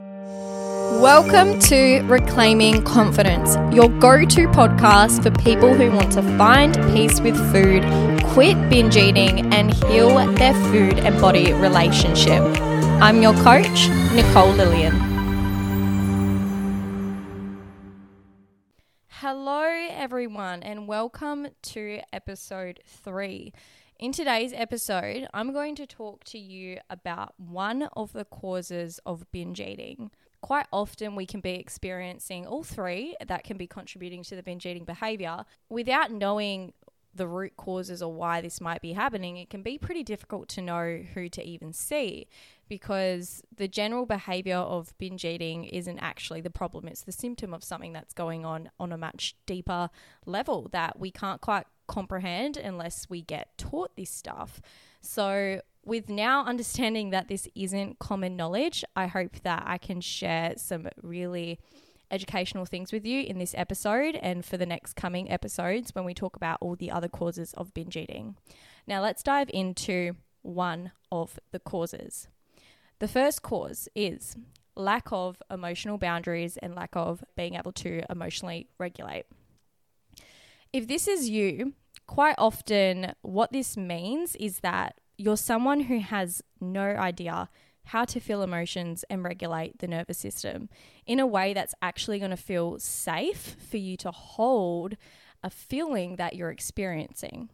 Welcome to Reclaiming Confidence, your go to podcast for people who want to find peace with food, quit binge eating, and heal their food and body relationship. I'm your coach, Nicole Lillian. Hello, everyone, and welcome to episode three. In today's episode, I'm going to talk to you about one of the causes of binge eating quite often we can be experiencing all three that can be contributing to the binge eating behavior without knowing the root causes or why this might be happening, it can be pretty difficult to know who to even see because the general behavior of binge eating isn't actually the problem. It's the symptom of something that's going on on a much deeper level that we can't quite comprehend unless we get taught this stuff. So, with now understanding that this isn't common knowledge, I hope that I can share some really educational things with you in this episode and for the next coming episodes when we talk about all the other causes of binge eating. Now, let's dive into one of the causes. The first cause is lack of emotional boundaries and lack of being able to emotionally regulate. If this is you, quite often what this means is that you're someone who has no idea how to feel emotions and regulate the nervous system in a way that's actually going to feel safe for you to hold a feeling that you're experiencing.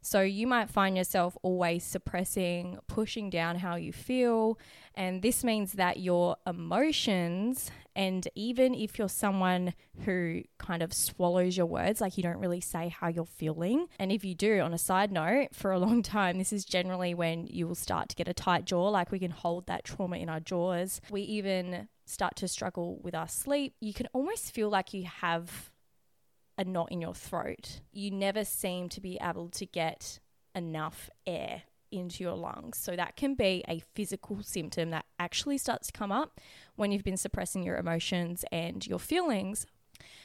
So you might find yourself always suppressing, pushing down how you feel. And this means that your emotions, and even if you're someone who kind of swallows your words, like you don't really say how you're feeling. And if you do, on a side note, for a long time, this is generally when you will start to get a tight jaw, like we can hold that trauma in our jaws. We even start to struggle with our sleep. You can almost feel like you have a knot in your throat. You never seem to be able to get enough air into your lungs. So that can be a physical symptom that actually starts to come up when you've been suppressing your emotions and your feelings.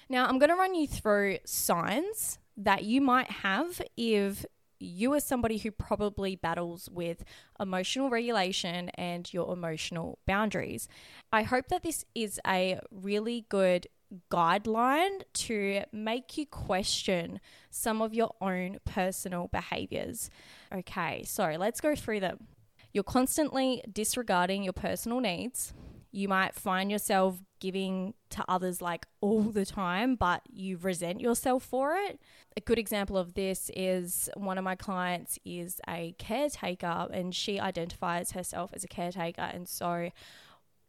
Now, I'm going to run you through signs that you might have if you are somebody who probably battles with emotional regulation and your emotional boundaries. I hope that this is a really good guideline to make you question some of your own personal behaviors. Okay, so let's go through them. You're constantly disregarding your personal needs. You might find yourself giving to others like all the time, but you resent yourself for it. A good example of this is one of my clients is a caretaker and she identifies herself as a caretaker. And so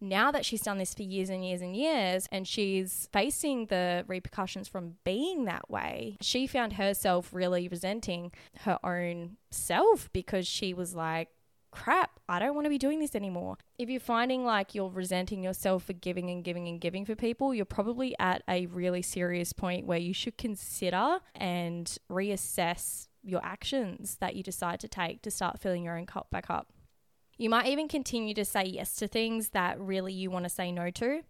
now that she's done this for years and years and years and she's facing the repercussions from being that way, she found herself really resenting her own self because she was like, crap, I don't want to be doing this anymore. If you're finding like you're resenting yourself for giving and giving and giving for people, you're probably at a really serious point where you should consider and reassess your actions that you decide to take to start filling your own cup back up. You might even continue to say yes to things that really you want to say no to.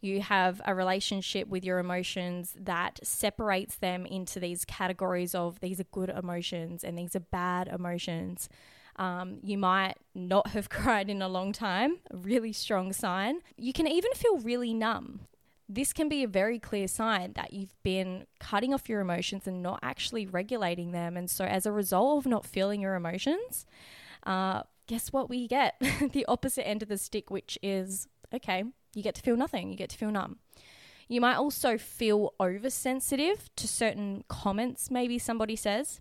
You have a relationship with your emotions that separates them into these categories of these are good emotions and these are bad emotions. Um, you might not have cried in a long time, a really strong sign. You can even feel really numb. This can be a very clear sign that you've been cutting off your emotions and not actually regulating them. And so, as a result of not feeling your emotions, uh, guess what we get? the opposite end of the stick, which is okay, you get to feel nothing, you get to feel numb. You might also feel oversensitive to certain comments, maybe somebody says.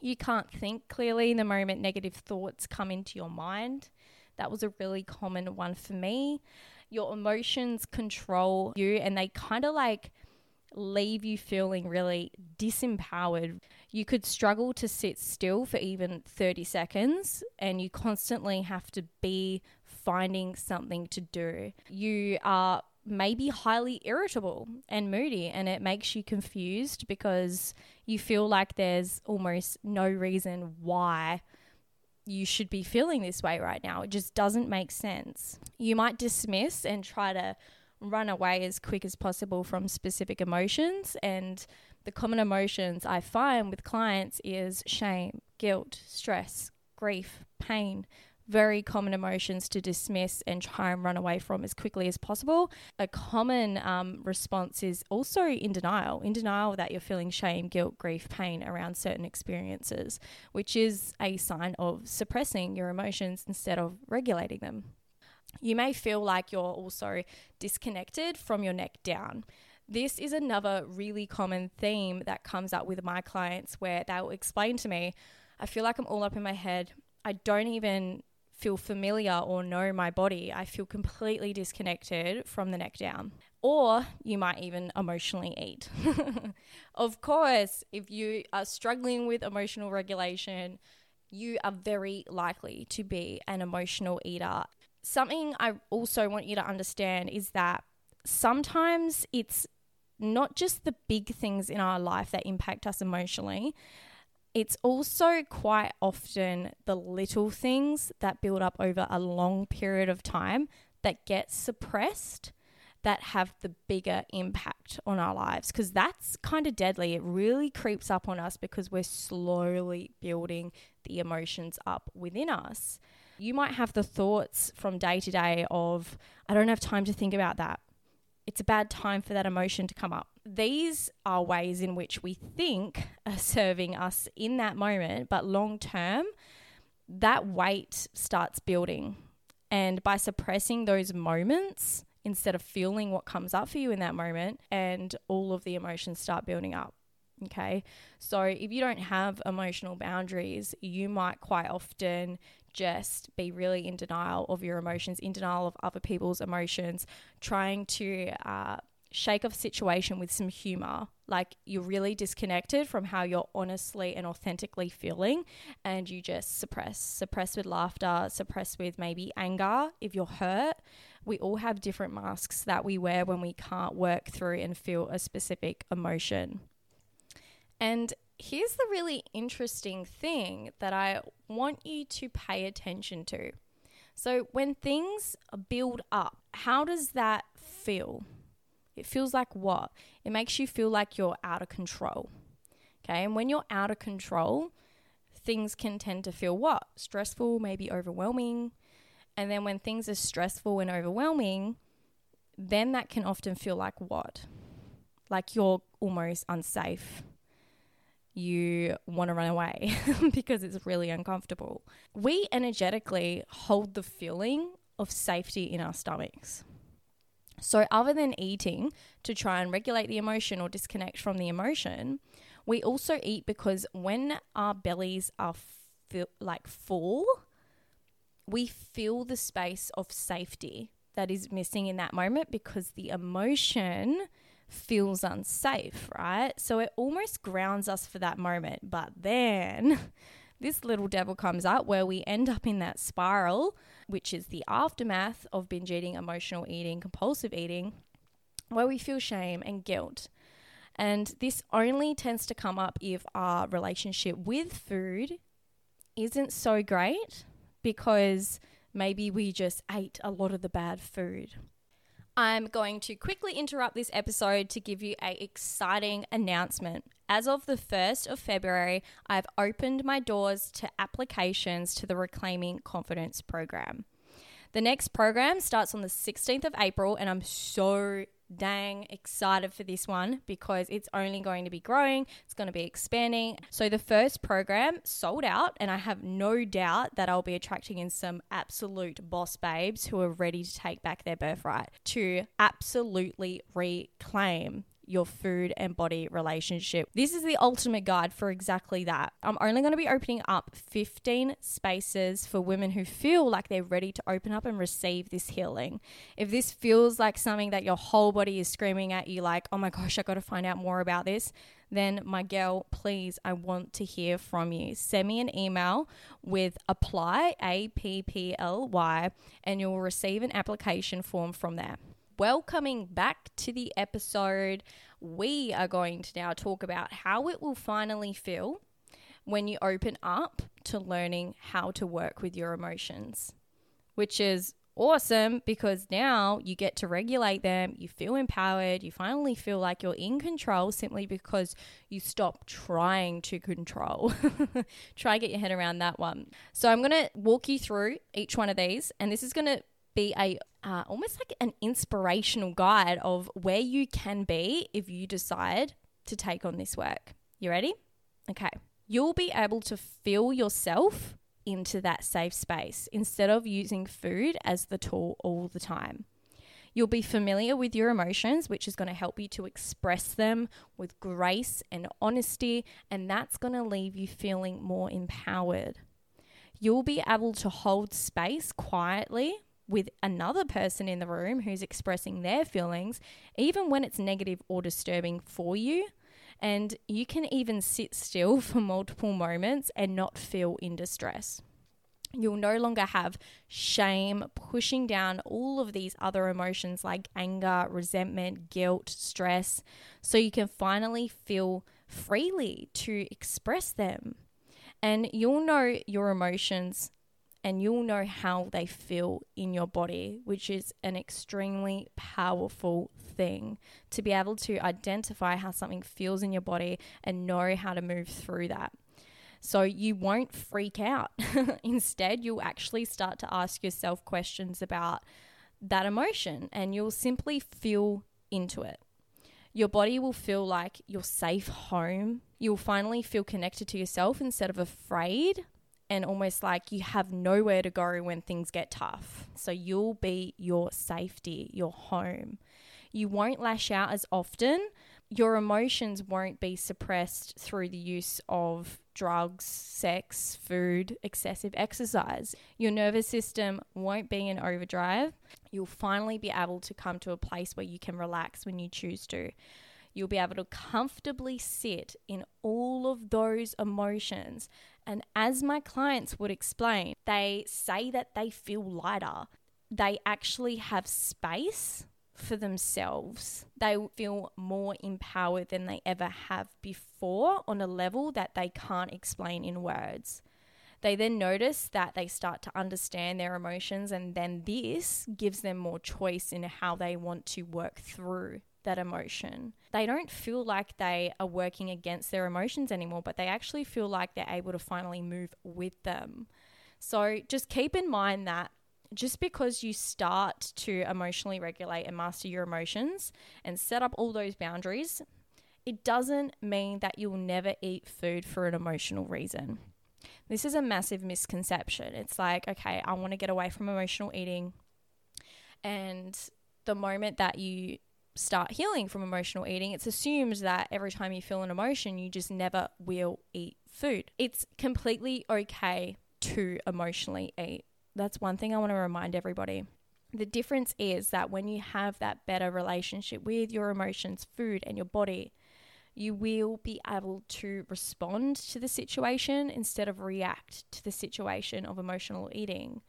You can't think clearly in the moment negative thoughts come into your mind. That was a really common one for me. Your emotions control you and they kind of like leave you feeling really disempowered. You could struggle to sit still for even 30 seconds, and you constantly have to be finding something to do. You are maybe highly irritable and moody, and it makes you confused because you feel like there's almost no reason why you should be feeling this way right now. It just doesn't make sense. You might dismiss and try to run away as quick as possible from specific emotions. And the common emotions I find with clients is shame, guilt, stress, grief, pain, very common emotions to dismiss and try and run away from as quickly as possible. A common um, response is also in denial, in denial that you're feeling shame, guilt, grief, pain around certain experiences, which is a sign of suppressing your emotions instead of regulating them. You may feel like you're also disconnected from your neck down. This is another really common theme that comes up with my clients where they'll explain to me, I feel like I'm all up in my head. I don't even feel familiar or know my body. I feel completely disconnected from the neck down. Or you might even emotionally eat. of course, if you are struggling with emotional regulation, you are very likely to be an emotional eater. Something I also want you to understand is that sometimes it's not just the big things in our life that impact us emotionally, it's also quite often the little things that build up over a long period of time that get suppressed that have the bigger impact on our lives because that's kind of deadly. It really creeps up on us because we're slowly building the emotions up within us. You might have the thoughts from day to day of, I don't have time to think about that it's a bad time for that emotion to come up. These are ways in which we think are serving us in that moment, but long term, that weight starts building. And by suppressing those moments, instead of feeling what comes up for you in that moment, and all of the emotions start building up. Okay. So if you don't have emotional boundaries, you might quite often just be really in denial of your emotions, in denial of other people's emotions, trying to uh, shake off situation with some humor. Like you're really disconnected from how you're honestly and authentically feeling, and you just suppress, suppress with laughter, suppress with maybe anger if you're hurt. We all have different masks that we wear when we can't work through and feel a specific emotion. And here's the really interesting thing that I want you to pay attention to. So, when things build up, how does that feel? It feels like what? It makes you feel like you're out of control. Okay, and when you're out of control, things can tend to feel what? Stressful, maybe overwhelming. And then when things are stressful and overwhelming, then that can often feel like what? Like you're almost unsafe you want to run away because it's really uncomfortable. We energetically hold the feeling of safety in our stomachs. So, other than eating to try and regulate the emotion or disconnect from the emotion, we also eat because when our bellies are fi- like full, we feel the space of safety that is missing in that moment because the emotion feels unsafe, right? So it almost grounds us for that moment. But then this little devil comes up where we end up in that spiral, which is the aftermath of binge eating, emotional eating, compulsive eating, where we feel shame and guilt. And this only tends to come up if our relationship with food isn't so great because maybe we just ate a lot of the bad food I'm going to quickly interrupt this episode to give you a exciting announcement. As of the 1st of February, I've opened my doors to applications to the Reclaiming Confidence program. The next program starts on the 16th of April, and I'm so dang excited for this one because it's only going to be growing, it's going to be expanding. So, the first program sold out, and I have no doubt that I'll be attracting in some absolute boss babes who are ready to take back their birthright to absolutely reclaim your food and body relationship. This is the ultimate guide for exactly that. I'm only going to be opening up 15 spaces for women who feel like they're ready to open up and receive this healing. If this feels like something that your whole body is screaming at you, like, oh my gosh, I got to find out more about this, then my girl, please, I want to hear from you. Send me an email with apply, A P P L Y, and you'll receive an application form from there welcoming back to the episode, we are going to now talk about how it will finally feel when you open up to learning how to work with your emotions, which is awesome because now you get to regulate them, you feel empowered, you finally feel like you're in control simply because you stop trying to control. Try get your head around that one. So I'm going to walk you through each one of these and this is going to be a uh, almost like an inspirational guide of where you can be if you decide to take on this work. You ready? Okay. You'll be able to feel yourself into that safe space instead of using food as the tool all the time. You'll be familiar with your emotions, which is going to help you to express them with grace and honesty, and that's going to leave you feeling more empowered. You'll be able to hold space quietly with another person in the room who's expressing their feelings, even when it's negative or disturbing for you. And you can even sit still for multiple moments and not feel in distress. You'll no longer have shame pushing down all of these other emotions like anger, resentment, guilt, stress, so you can finally feel freely to express them. And you'll know your emotions and you'll know how they feel in your body, which is an extremely powerful thing to be able to identify how something feels in your body and know how to move through that. So you won't freak out. Instead, you'll actually start to ask yourself questions about that emotion and you'll simply feel into it. Your body will feel like your safe home. You'll finally feel connected to yourself instead of afraid and almost like you have nowhere to go when things get tough. So you'll be your safety, your home. You won't lash out as often. Your emotions won't be suppressed through the use of drugs, sex, food, excessive exercise. Your nervous system won't be in overdrive. You'll finally be able to come to a place where you can relax when you choose to. You'll be able to comfortably sit in all of those emotions. And as my clients would explain, they say that they feel lighter. They actually have space for themselves. They feel more empowered than they ever have before on a level that they can't explain in words. They then notice that they start to understand their emotions, and then this gives them more choice in how they want to work through that emotion. They don't feel like they are working against their emotions anymore, but they actually feel like they're able to finally move with them. So just keep in mind that just because you start to emotionally regulate and master your emotions and set up all those boundaries, it doesn't mean that you'll never eat food for an emotional reason. This is a massive misconception. It's like, okay, I want to get away from emotional eating. And the moment that you start healing from emotional eating, it's assumed that every time you feel an emotion, you just never will eat food. It's completely okay to emotionally eat. That's one thing I want to remind everybody. The difference is that when you have that better relationship with your emotions, food, and your body, you will be able to respond to the situation instead of react to the situation of emotional eating.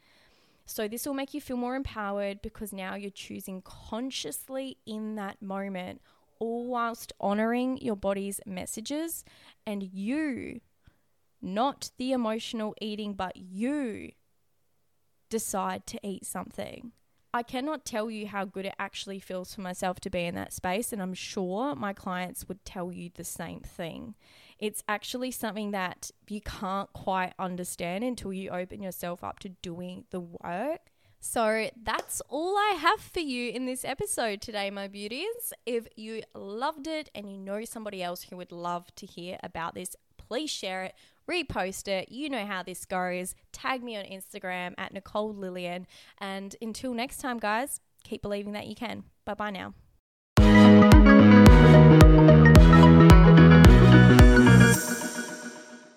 So, this will make you feel more empowered because now you're choosing consciously in that moment, all whilst honoring your body's messages and you, not the emotional eating, but you decide to eat something. I cannot tell you how good it actually feels for myself to be in that space, and I'm sure my clients would tell you the same thing. It's actually something that you can't quite understand until you open yourself up to doing the work. So that's all I have for you in this episode today, my beauties. If you loved it and you know somebody else who would love to hear about this, please share it, repost it. You know how this goes. Tag me on Instagram at Nicole Lillian. And until next time, guys, keep believing that you can. Bye bye now.